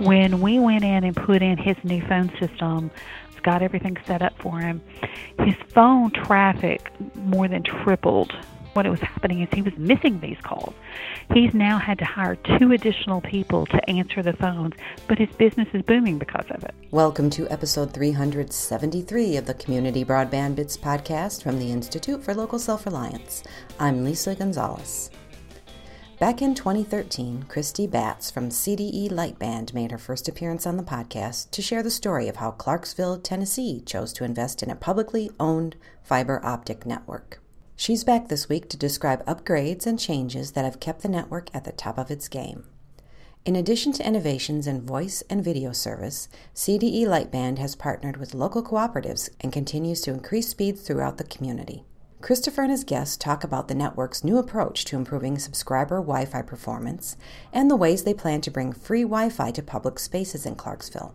When we went in and put in his new phone system, got everything set up for him, his phone traffic more than tripled. What it was happening is he was missing these calls. He's now had to hire two additional people to answer the phones, but his business is booming because of it. Welcome to episode 373 of the Community Broadband Bits podcast from the Institute for Local Self Reliance. I'm Lisa Gonzalez. Back in 2013, Christy Batts from CDE Lightband made her first appearance on the podcast to share the story of how Clarksville, Tennessee chose to invest in a publicly owned fiber optic network. She's back this week to describe upgrades and changes that have kept the network at the top of its game. In addition to innovations in voice and video service, CDE Lightband has partnered with local cooperatives and continues to increase speeds throughout the community. Christopher and his guests talk about the network's new approach to improving subscriber Wi Fi performance and the ways they plan to bring free Wi Fi to public spaces in Clarksville.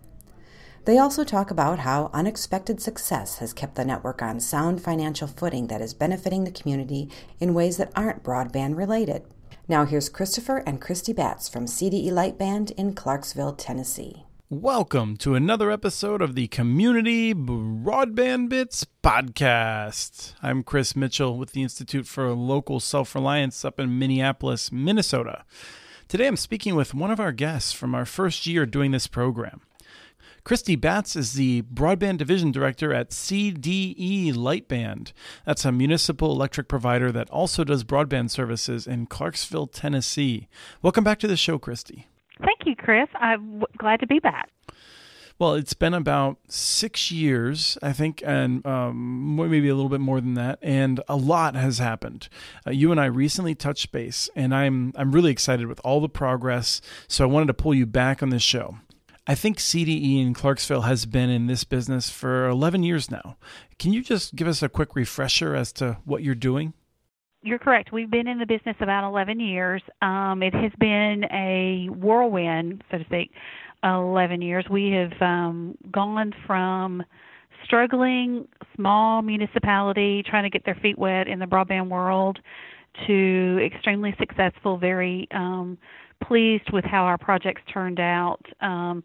They also talk about how unexpected success has kept the network on sound financial footing that is benefiting the community in ways that aren't broadband related. Now, here's Christopher and Christy Batts from CDE Lightband in Clarksville, Tennessee. Welcome to another episode of the Community Broadband Bits podcast. I'm Chris Mitchell with the Institute for Local Self Reliance up in Minneapolis, Minnesota. Today I'm speaking with one of our guests from our first year doing this program. Christy Batts is the Broadband Division Director at CDE Lightband. That's a municipal electric provider that also does broadband services in Clarksville, Tennessee. Welcome back to the show, Christy. Thank you, Chris. I'm glad to be back. Well, it's been about six years, I think, and um, maybe a little bit more than that, and a lot has happened. Uh, you and I recently touched base, and I'm I'm really excited with all the progress. So I wanted to pull you back on this show. I think CDE in Clarksville has been in this business for 11 years now. Can you just give us a quick refresher as to what you're doing? You're correct. We've been in the business about 11 years. Um, it has been a whirlwind, so to speak, 11 years. We have um, gone from struggling small municipality trying to get their feet wet in the broadband world to extremely successful, very um, pleased with how our projects turned out, um,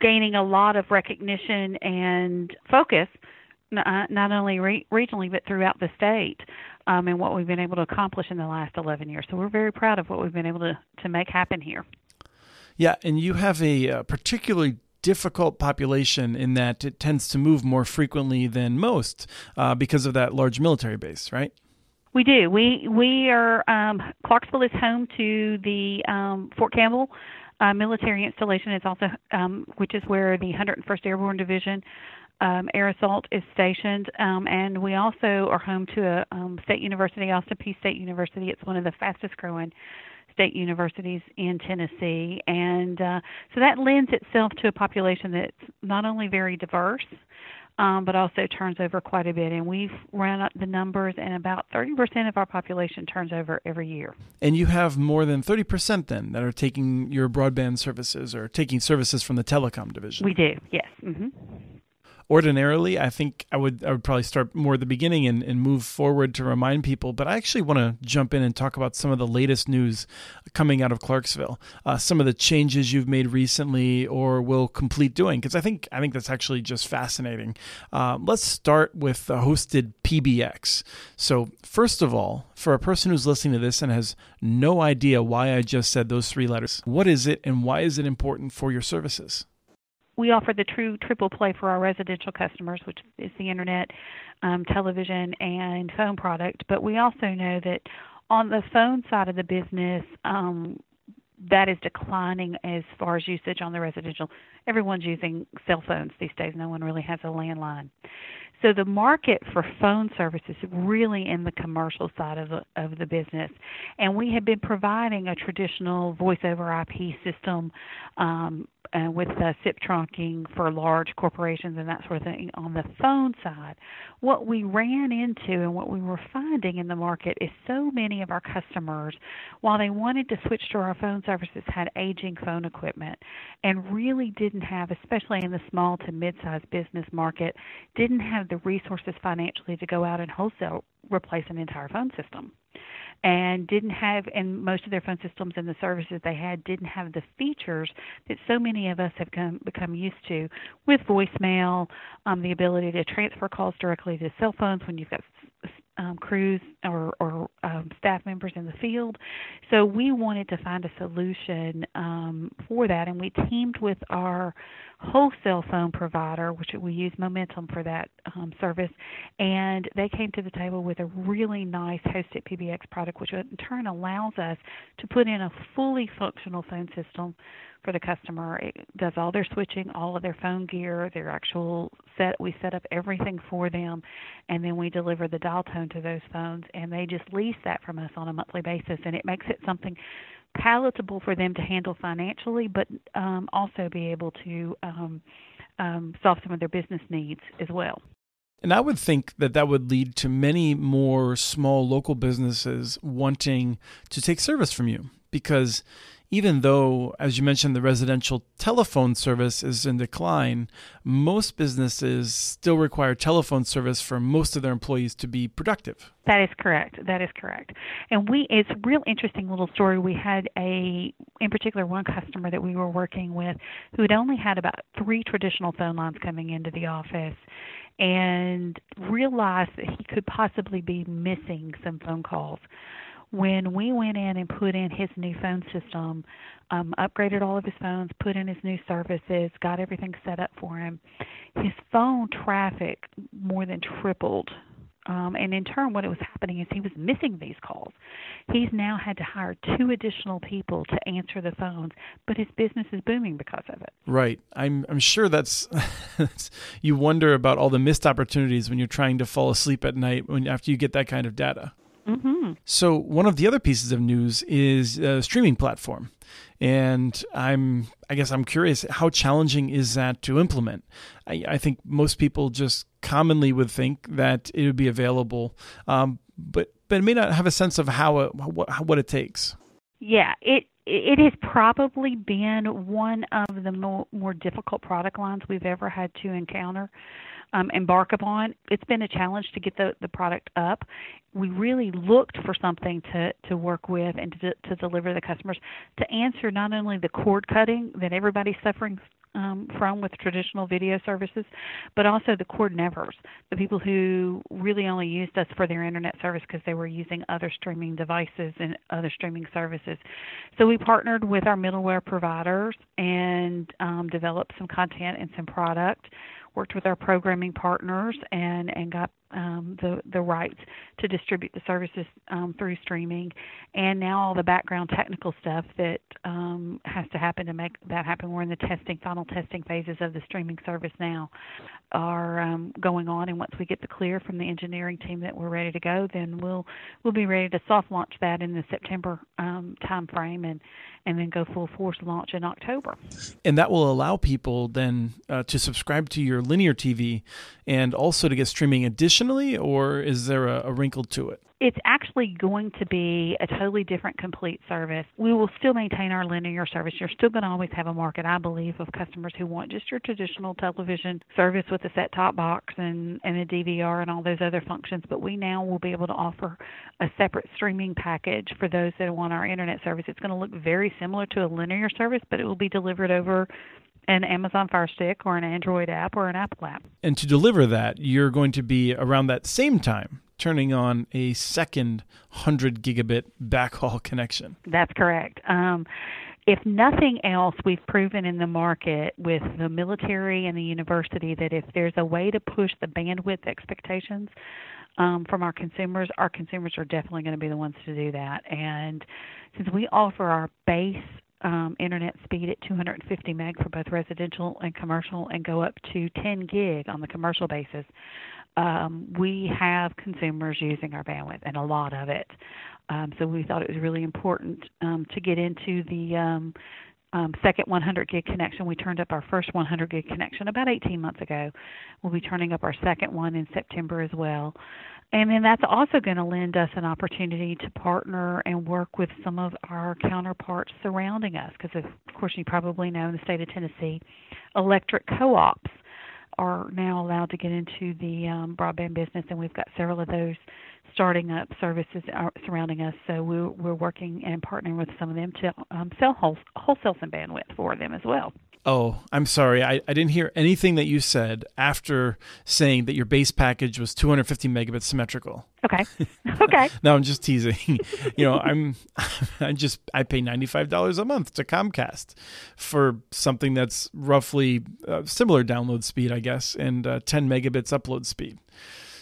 gaining a lot of recognition and focus, not only re- regionally but throughout the state um, and what we've been able to accomplish in the last 11 years. So we're very proud of what we've been able to, to make happen here. Yeah, and you have a, a particularly difficult population in that it tends to move more frequently than most uh, because of that large military base, right? We do. We we are um, Clarksville is home to the um, Fort Campbell uh, military installation. It's also um, which is where the 101st Airborne Division um, Air Assault is stationed, um, and we also are home to a um, state university, Austin Peay State University. It's one of the fastest growing state universities in Tennessee, and uh, so that lends itself to a population that's not only very diverse. Um, but also turns over quite a bit. And we've run up the numbers, and about 30% of our population turns over every year. And you have more than 30% then that are taking your broadband services or taking services from the telecom division. We do, yes. Mm-hmm ordinarily i think i would i would probably start more at the beginning and, and move forward to remind people but i actually want to jump in and talk about some of the latest news coming out of clarksville uh, some of the changes you've made recently or will complete doing because i think i think that's actually just fascinating. Uh, let's start with the hosted pbx so first of all for a person who's listening to this and has no idea why i just said those three letters what is it and why is it important for your services we offer the true triple play for our residential customers, which is the internet, um, television, and phone product. But we also know that on the phone side of the business, um, that is declining as far as usage on the residential. Everyone's using cell phones these days. No one really has a landline. So the market for phone service is really in the commercial side of the, of the business, and we have been providing a traditional voice over IP system um, uh, with the SIP trunking for large corporations and that sort of thing on the phone side, what we ran into and what we were finding in the market is so many of our customers, while they wanted to switch to our phone services, had aging phone equipment and really didn't have, especially in the small to mid-sized business market, didn't have the resources financially to go out and wholesale replace an entire phone system. And didn't have and most of their phone systems and the services they had didn't have the features that so many of us have come, become used to with voicemail um, the ability to transfer calls directly to cell phones when you've got um, crews or, or um, staff members in the field. So we wanted to find a solution um, for that, and we teamed with our wholesale phone provider, which we use Momentum for that um, service, and they came to the table with a really nice hosted PBX product, which in turn allows us to put in a fully functional phone system for the customer. It does all their switching, all of their phone gear, their actual set. We set up everything for them, and then we deliver the dial tone to those phones, and they just lease that from us on a monthly basis, and it makes it something palatable for them to handle financially, but um, also be able to um, um, solve some of their business needs as well. And I would think that that would lead to many more small local businesses wanting to take service from you because even though, as you mentioned, the residential telephone service is in decline, most businesses still require telephone service for most of their employees to be productive. That is correct. That is correct. And we it's a real interesting little story. We had a in particular one customer that we were working with who had only had about three traditional phone lines coming into the office and realized that he could possibly be missing some phone calls when we went in and put in his new phone system, um, upgraded all of his phones, put in his new services, got everything set up for him, his phone traffic more than tripled. Um, and in turn, what it was happening is he was missing these calls. He's now had to hire two additional people to answer the phones, but his business is booming because of it. Right. I'm I'm sure that's you wonder about all the missed opportunities when you're trying to fall asleep at night when after you get that kind of data. Mm-hmm. So one of the other pieces of news is a streaming platform, and I'm I guess I'm curious how challenging is that to implement. I, I think most people just commonly would think that it would be available, um, but but may not have a sense of how it, what what it takes. Yeah, it it has probably been one of the more, more difficult product lines we've ever had to encounter um, embark upon. It's been a challenge to get the, the product up. We really looked for something to, to work with and to, to deliver the customers to answer not only the cord cutting that everybody's suffering um, from with traditional video services, but also the cord nevers, the people who really only used us for their internet service because they were using other streaming devices and other streaming services. So we partnered with our middleware providers and um, developed some content and some product worked with our programming partners and and got um, the the rights to distribute the services um, through streaming, and now all the background technical stuff that um, has to happen to make that happen. We're in the testing, final testing phases of the streaming service now, are um, going on, and once we get the clear from the engineering team that we're ready to go, then we'll we'll be ready to soft launch that in the September um, time frame, and and then go full force launch in October. And that will allow people then uh, to subscribe to your linear TV and also to get streaming additionally, or is there a, a wrinkle to it? it's actually going to be a totally different complete service. We will still maintain our linear service. You're still going to always have a market, I believe, of customers who want just your traditional television service with a set top box and, and a DVR and all those other functions. But we now will be able to offer a separate streaming package for those that want our internet service. It's going to look very similar to a linear service, but it will be delivered over an Amazon Fire Stick or an Android app or an Apple app. And to deliver that, you're going to be around that same time turning on a second 100 gigabit backhaul connection. That's correct. Um, if nothing else, we've proven in the market with the military and the university that if there's a way to push the bandwidth expectations um, from our consumers, our consumers are definitely going to be the ones to do that. And since we offer our base um, internet speed at 250 meg for both residential and commercial, and go up to 10 gig on the commercial basis, um, we have consumers using our bandwidth and a lot of it. Um, so we thought it was really important um, to get into the um, um, second 100 gig connection. We turned up our first 100 gig connection about 18 months ago. We'll be turning up our second one in September as well. And then that's also going to lend us an opportunity to partner and work with some of our counterparts surrounding us. Because, of course, you probably know in the state of Tennessee, electric co ops are now allowed to get into the um, broadband business, and we've got several of those starting up services surrounding us. So we're, we're working and partnering with some of them to um, sell whole, wholesale some bandwidth for them as well. Oh, I'm sorry. I, I didn't hear anything that you said after saying that your base package was 250 megabits symmetrical. Okay. Okay. no, I'm just teasing. you know, I'm I just I pay $95 a month to Comcast for something that's roughly uh, similar download speed, I guess, and uh, 10 megabits upload speed.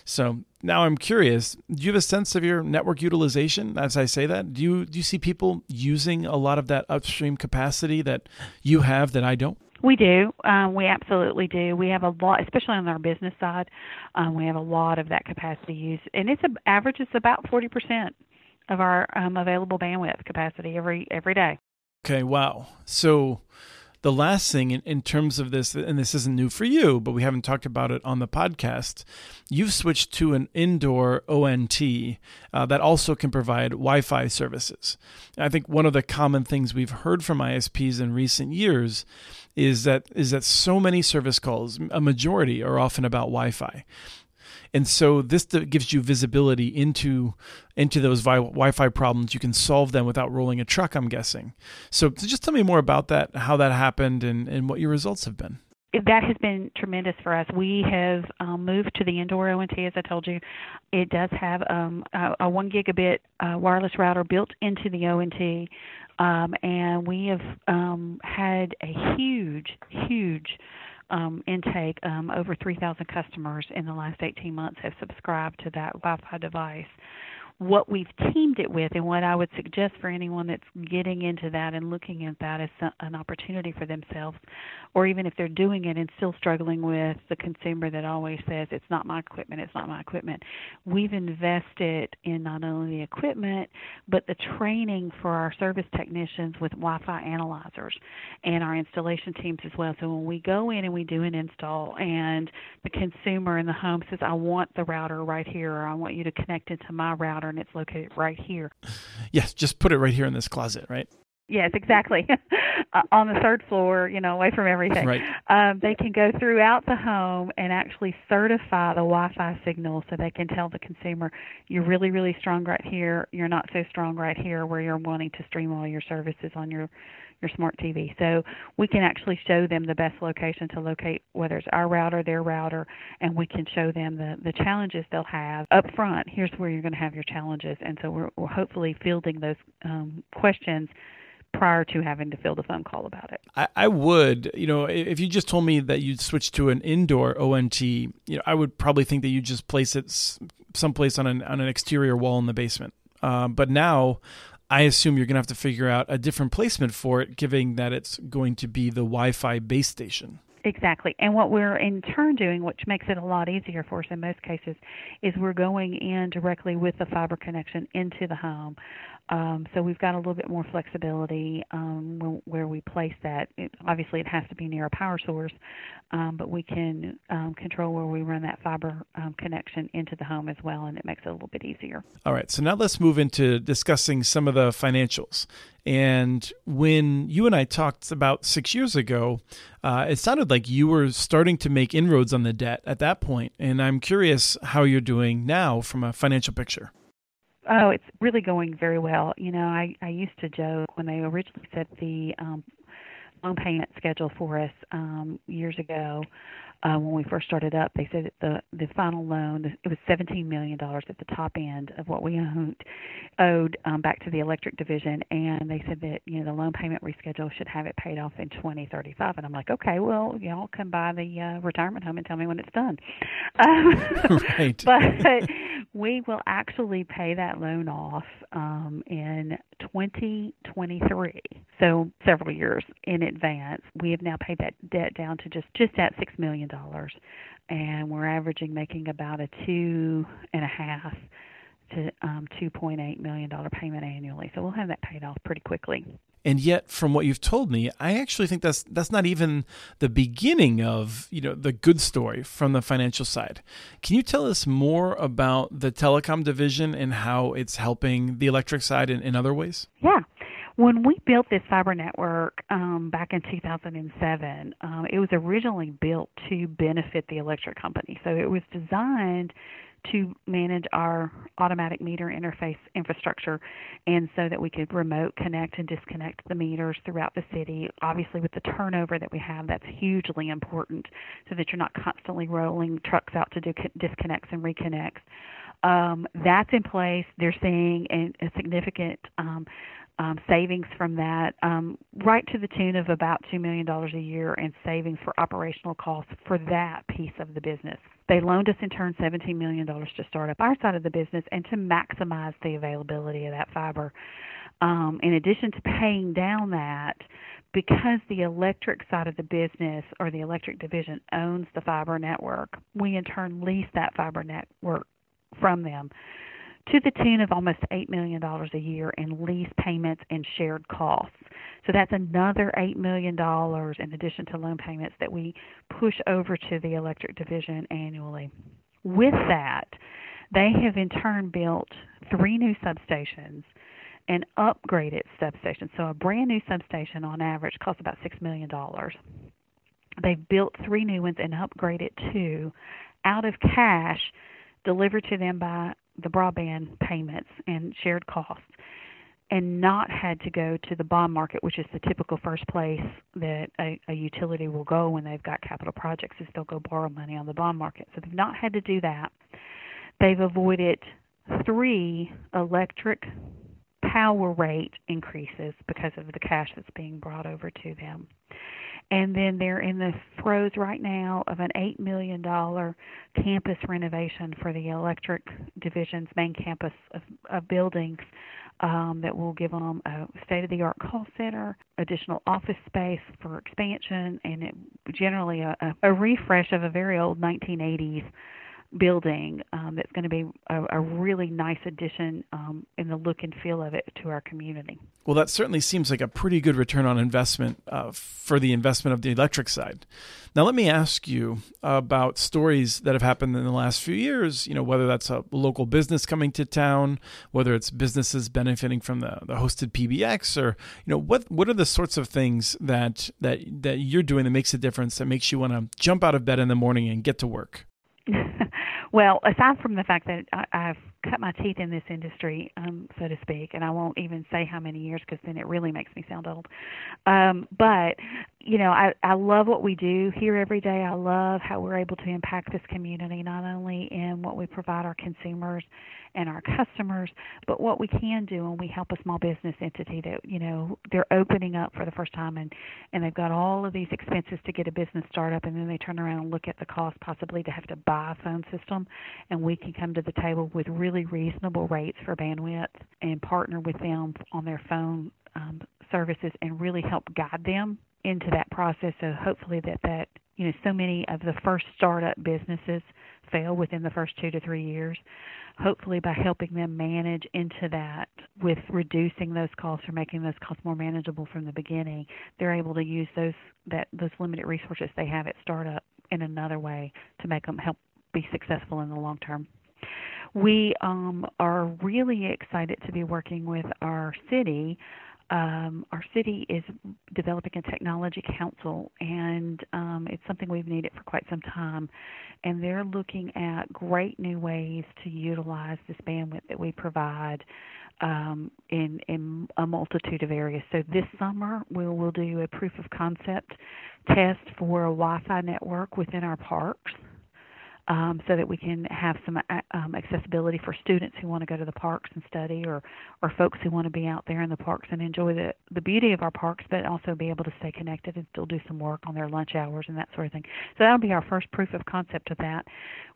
So now I'm curious. Do you have a sense of your network utilization as I say that? Do you do you see people using a lot of that upstream capacity that you have that I don't? We do. Um, we absolutely do. We have a lot, especially on our business side. Um, we have a lot of that capacity use, and it's a, average is about forty percent of our um, available bandwidth capacity every every day. Okay. Wow. So the last thing in, in terms of this, and this isn't new for you, but we haven't talked about it on the podcast, you've switched to an indoor ONT uh, that also can provide Wi Fi services. I think one of the common things we've heard from ISPs in recent years is that is that so many service calls, a majority are often about Wi-Fi. And so this gives you visibility into into those Wi-Fi problems. You can solve them without rolling a truck. I'm guessing. So, so just tell me more about that, how that happened, and, and what your results have been that has been tremendous for us. We have um, moved to the indoor ONT, as I told you. It does have um, a, a one gigabit uh, wireless router built into the ONT, um, and we have um, had a huge, huge um, intake. Um, over 3,000 customers in the last 18 months have subscribed to that Wi-Fi device. What we've teamed it with, and what I would suggest for anyone that's getting into that and looking at that as an opportunity for themselves, or even if they're doing it and still struggling with the consumer that always says, it's not my equipment, it's not my equipment, we've invested in not only the equipment, but the training for our service technicians with Wi Fi analyzers and our installation teams as well. So when we go in and we do an install, and the consumer in the home says, I want the router right here, or I want you to connect into my router and it's located right here. Yes, just put it right here in this closet, right? Yes, exactly. uh, on the third floor, you know, away from everything. Right. Um, they can go throughout the home and actually certify the Wi-Fi signal, so they can tell the consumer, "You're really, really strong right here. You're not so strong right here, where you're wanting to stream all your services on your your smart TV. So we can actually show them the best location to locate whether it's our router, their router, and we can show them the, the challenges they'll have up front. Here's where you're going to have your challenges. And so we're, we're hopefully fielding those um, questions prior to having to field a phone call about it. I, I, would, you know, if you just told me that you'd switch to an indoor ONT, you know, I would probably think that you just place it someplace on an on an exterior wall in the basement. Uh, but now I assume you're going to have to figure out a different placement for it, given that it's going to be the Wi Fi base station. Exactly. And what we're in turn doing, which makes it a lot easier for us in most cases, is we're going in directly with the fiber connection into the home. Um, so we've got a little bit more flexibility um, where we place that. It, obviously, it has to be near a power source, um, but we can um, control where we run that fiber um, connection into the home as well, and it makes it a little bit easier. All right. So now let's move into discussing some of the financials. And when you and I talked about six years ago, uh, it sounded like you were starting to make inroads on the debt at that point. And I'm curious how you're doing now from a financial picture. Oh, it's really going very well. You know, I I used to joke when they originally set the um loan payment schedule for us um years ago uh, when we first started up, they said that the the final loan it was seventeen million dollars at the top end of what we owned owed um, back to the electric division, and they said that you know the loan payment reschedule should have it paid off in twenty thirty five, and I'm like, okay, well y'all come by the uh, retirement home and tell me when it's done. Um, right. but we will actually pay that loan off um, in 2023, so several years in advance. We have now paid that debt down to just just at six million dollars, and we're averaging making about a two and a half to um, two point eight million dollar payment annually. So we'll have that paid off pretty quickly. And yet, from what you've told me, I actually think that's that's not even the beginning of you know the good story from the financial side. Can you tell us more about the telecom division and how it's helping the electric side in, in other ways? Yeah. When we built this fiber network um, back in 2007, um, it was originally built to benefit the electric company. So it was designed to manage our automatic meter interface infrastructure and so that we could remote connect and disconnect the meters throughout the city. Obviously, with the turnover that we have, that's hugely important so that you're not constantly rolling trucks out to do disconnects and reconnects. Um, that's in place. They're seeing a, a significant um, um, savings from that, um, right to the tune of about $2 million a year in savings for operational costs for that piece of the business. They loaned us in turn $17 million to start up our side of the business and to maximize the availability of that fiber. Um, in addition to paying down that, because the electric side of the business or the electric division owns the fiber network, we in turn lease that fiber network from them to the tune of almost $8 million a year in lease payments and shared costs. So that's another $8 million in addition to loan payments that we push over to the electric division annually. With that, they have in turn built three new substations and upgraded substations. So a brand new substation on average costs about $6 million. They've built three new ones and upgraded two out of cash delivered to them by the broadband payments and shared costs and not had to go to the bond market, which is the typical first place that a, a utility will go when they've got capital projects, is they'll go borrow money on the bond market. So they've not had to do that. They've avoided three electric power rate increases because of the cash that's being brought over to them and then they're in the throes right now of an $8 million campus renovation for the electric division's main campus of, of buildings um, that will give them a state of the art call center, additional office space for expansion, and it, generally a, a refresh of a very old 1980s building um, that's going to be a, a, really nice addition um, in the look and feel of it to our community. Well, that certainly seems like a pretty good return on investment uh, for the investment of the electric side. Now, let me ask you about stories that have happened in the last few years. You know, whether that's a local business coming to town, whether it's businesses benefiting from the, the hosted PBX, or you know, what what are the sorts of things that that that you're doing that makes a difference that makes you want to jump out of bed in the morning and get to work? well, aside from the fact that I, I've cut my teeth in this industry, um, so to speak, and I won't even say how many years because then it really makes me sound old. Um, but you know, I I love what we do here every day. I love how we're able to impact this community, not only in what we provide our consumers and our customers, but what we can do when we help a small business entity that you know they're opening up for the first time and and they've got all of these expenses to get a business startup, and then they turn around and look at the cost possibly to have to buy a phone system, and we can come to the table with really reasonable rates for bandwidth and partner with them on their phone um, services and really help guide them into that process. So hopefully that that you know so many of the first startup businesses fail within the first two to three years hopefully by helping them manage into that with reducing those costs or making those costs more manageable from the beginning, they're able to use those that those limited resources they have at startup in another way to make them help be successful in the long term. We um, are really excited to be working with our city um, our city is developing a technology council, and um, it's something we've needed for quite some time. And they're looking at great new ways to utilize this bandwidth that we provide um, in in a multitude of areas. So this summer we will do a proof of concept test for a Wi-Fi network within our parks um, so that we can have some uh, um, accessibility for students who want to go to the parks and study, or or folks who want to be out there in the parks and enjoy the the beauty of our parks, but also be able to stay connected and still do some work on their lunch hours and that sort of thing. So that'll be our first proof of concept of that.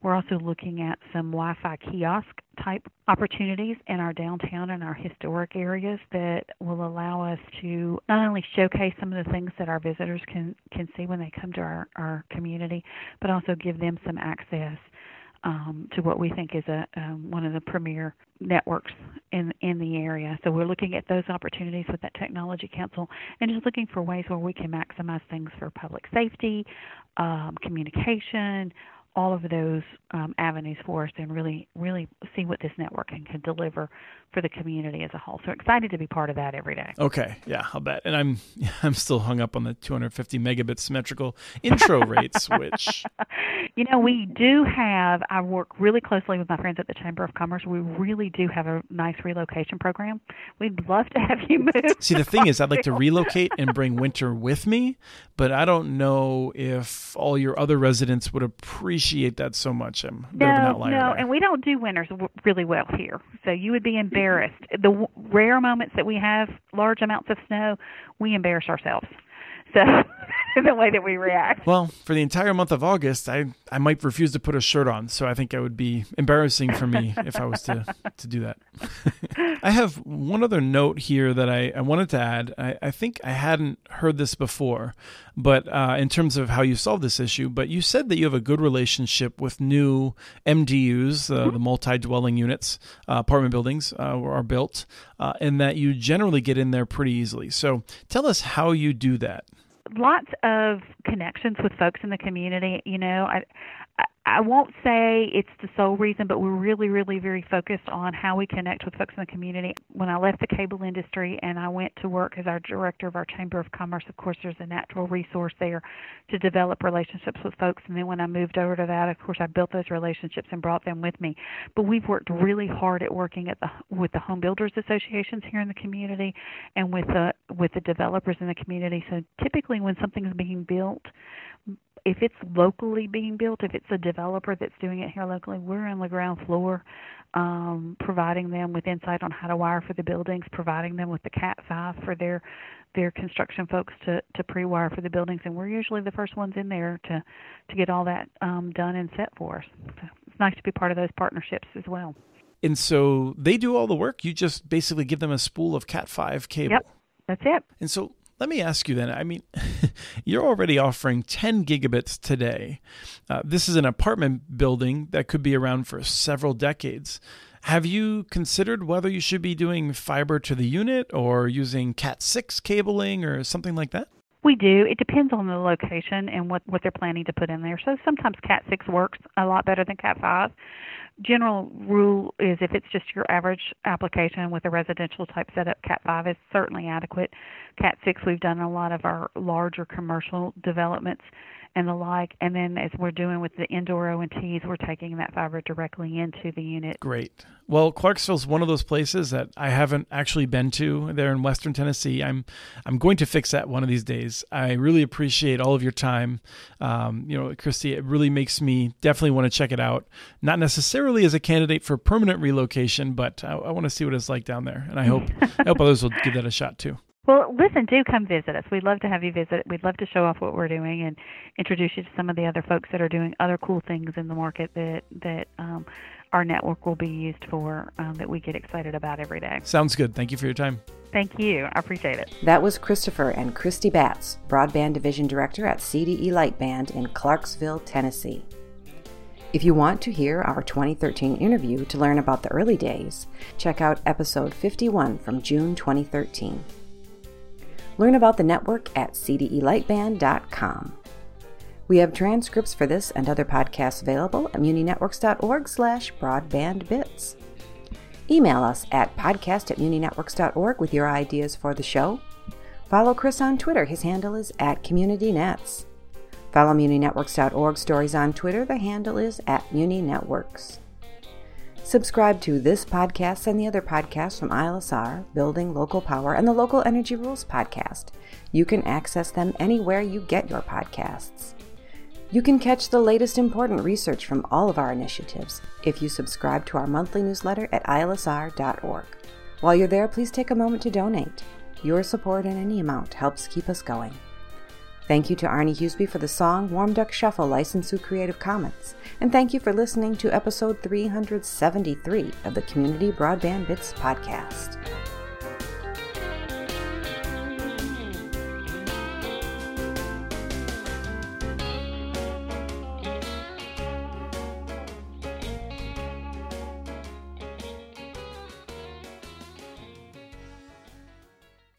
We're also looking at some Wi-Fi kiosk type opportunities in our downtown and our historic areas that will allow us to not only showcase some of the things that our visitors can can see when they come to our our community, but also give them some access um, to what we think is a um, one of the premier networks in in the area. So we're looking at those opportunities with that technology council, and just looking for ways where we can maximize things for public safety, um, communication, all of those um, avenues for us and really, really see what this network can, can deliver for the community as a whole. So excited to be part of that every day. Okay, yeah, I'll bet. And I'm I'm still hung up on the 250 megabit symmetrical intro rates, which you know we do have. I work really closely with my friends at the Chamber of Commerce. We really do have a nice relocation program. We'd love to have you move. See, the thing is, I'd like to relocate and bring winter with me, but I don't know if all your other residents would appreciate that so much. I'm of No, no, there. and we don't do winters w- really well here. So you would be embarrassed. The w- rare moments that we have large amounts of snow, we embarrass ourselves. So the way that we react. Well, for the entire month of August, I, I might refuse to put a shirt on, so I think it would be embarrassing for me if I was to, to do that. I have one other note here that I, I wanted to add. I, I think I hadn't heard this before, but uh, in terms of how you solve this issue, but you said that you have a good relationship with new MDUs, uh, the multi dwelling units, uh, apartment buildings uh, are built, uh, and that you generally get in there pretty easily. So tell us how you do that. Lots of connections with folks in the community. You know, I, I won't say it's the sole reason, but we're really, really very focused on how we connect with folks in the community. When I left the cable industry and I went to work as our director of our Chamber of Commerce, of course, there's a natural resource there to develop relationships with folks. And then when I moved over to that, of course, I built those relationships and brought them with me. But we've worked really hard at working at the with the home builders associations here in the community and with the with the developers in the community. So typically, when something's being built, if it's locally being built, if it's a developer that's doing it here locally, we're on the ground floor, um, providing them with insight on how to wire for the buildings, providing them with the Cat five for their their construction folks to to pre-wire for the buildings, and we're usually the first ones in there to to get all that um, done and set for us. So it's nice to be part of those partnerships as well. And so they do all the work. You just basically give them a spool of Cat 5 cable. Yep, that's it. And so let me ask you then I mean, you're already offering 10 gigabits today. Uh, this is an apartment building that could be around for several decades. Have you considered whether you should be doing fiber to the unit or using Cat 6 cabling or something like that? We do. It depends on the location and what what they're planning to put in there. So sometimes Cat six works a lot better than Cat five. General rule is if it's just your average application with a residential type setup, Cat five is certainly adequate. Cat six we've done a lot of our larger commercial developments and the like. And then as we're doing with the indoor O and T's, we're taking that fiber directly into the unit. Great. Well, Clarksville's one of those places that I haven't actually been to. There in Western Tennessee. I'm I'm going to fix that one of these days. I really appreciate all of your time. Um, you know, Christy, it really makes me definitely want to check it out. Not necessarily as a candidate for permanent relocation, but I, I want to see what it's like down there, and I hope I hope others will give that a shot too. Well, listen, do come visit us. We'd love to have you visit. We'd love to show off what we're doing and introduce you to some of the other folks that are doing other cool things in the market that that um, our network will be used for um, that we get excited about every day. Sounds good. Thank you for your time. Thank you. I appreciate it. That was Christopher and Christy Batts, Broadband Division Director at CDE Lightband in Clarksville, Tennessee. If you want to hear our 2013 interview to learn about the early days, check out episode 51 from June 2013. Learn about the network at cdelightband.com. We have transcripts for this and other podcasts available at muninetworks.org slash broadbandbits. Email us at podcast at muninetworks.org with your ideas for the show. Follow Chris on Twitter. His handle is at CommunityNets. Follow muninetworks.org stories on Twitter. The handle is at muninetworks. Subscribe to this podcast and the other podcasts from ILSR, Building Local Power, and the Local Energy Rules podcast. You can access them anywhere you get your podcasts. You can catch the latest important research from all of our initiatives if you subscribe to our monthly newsletter at ilsr.org. While you're there, please take a moment to donate. Your support in any amount helps keep us going. Thank you to Arne Huseby for the song Warm Duck Shuffle licensed through Creative Commons. And thank you for listening to episode 373 of the Community Broadband Bits podcast.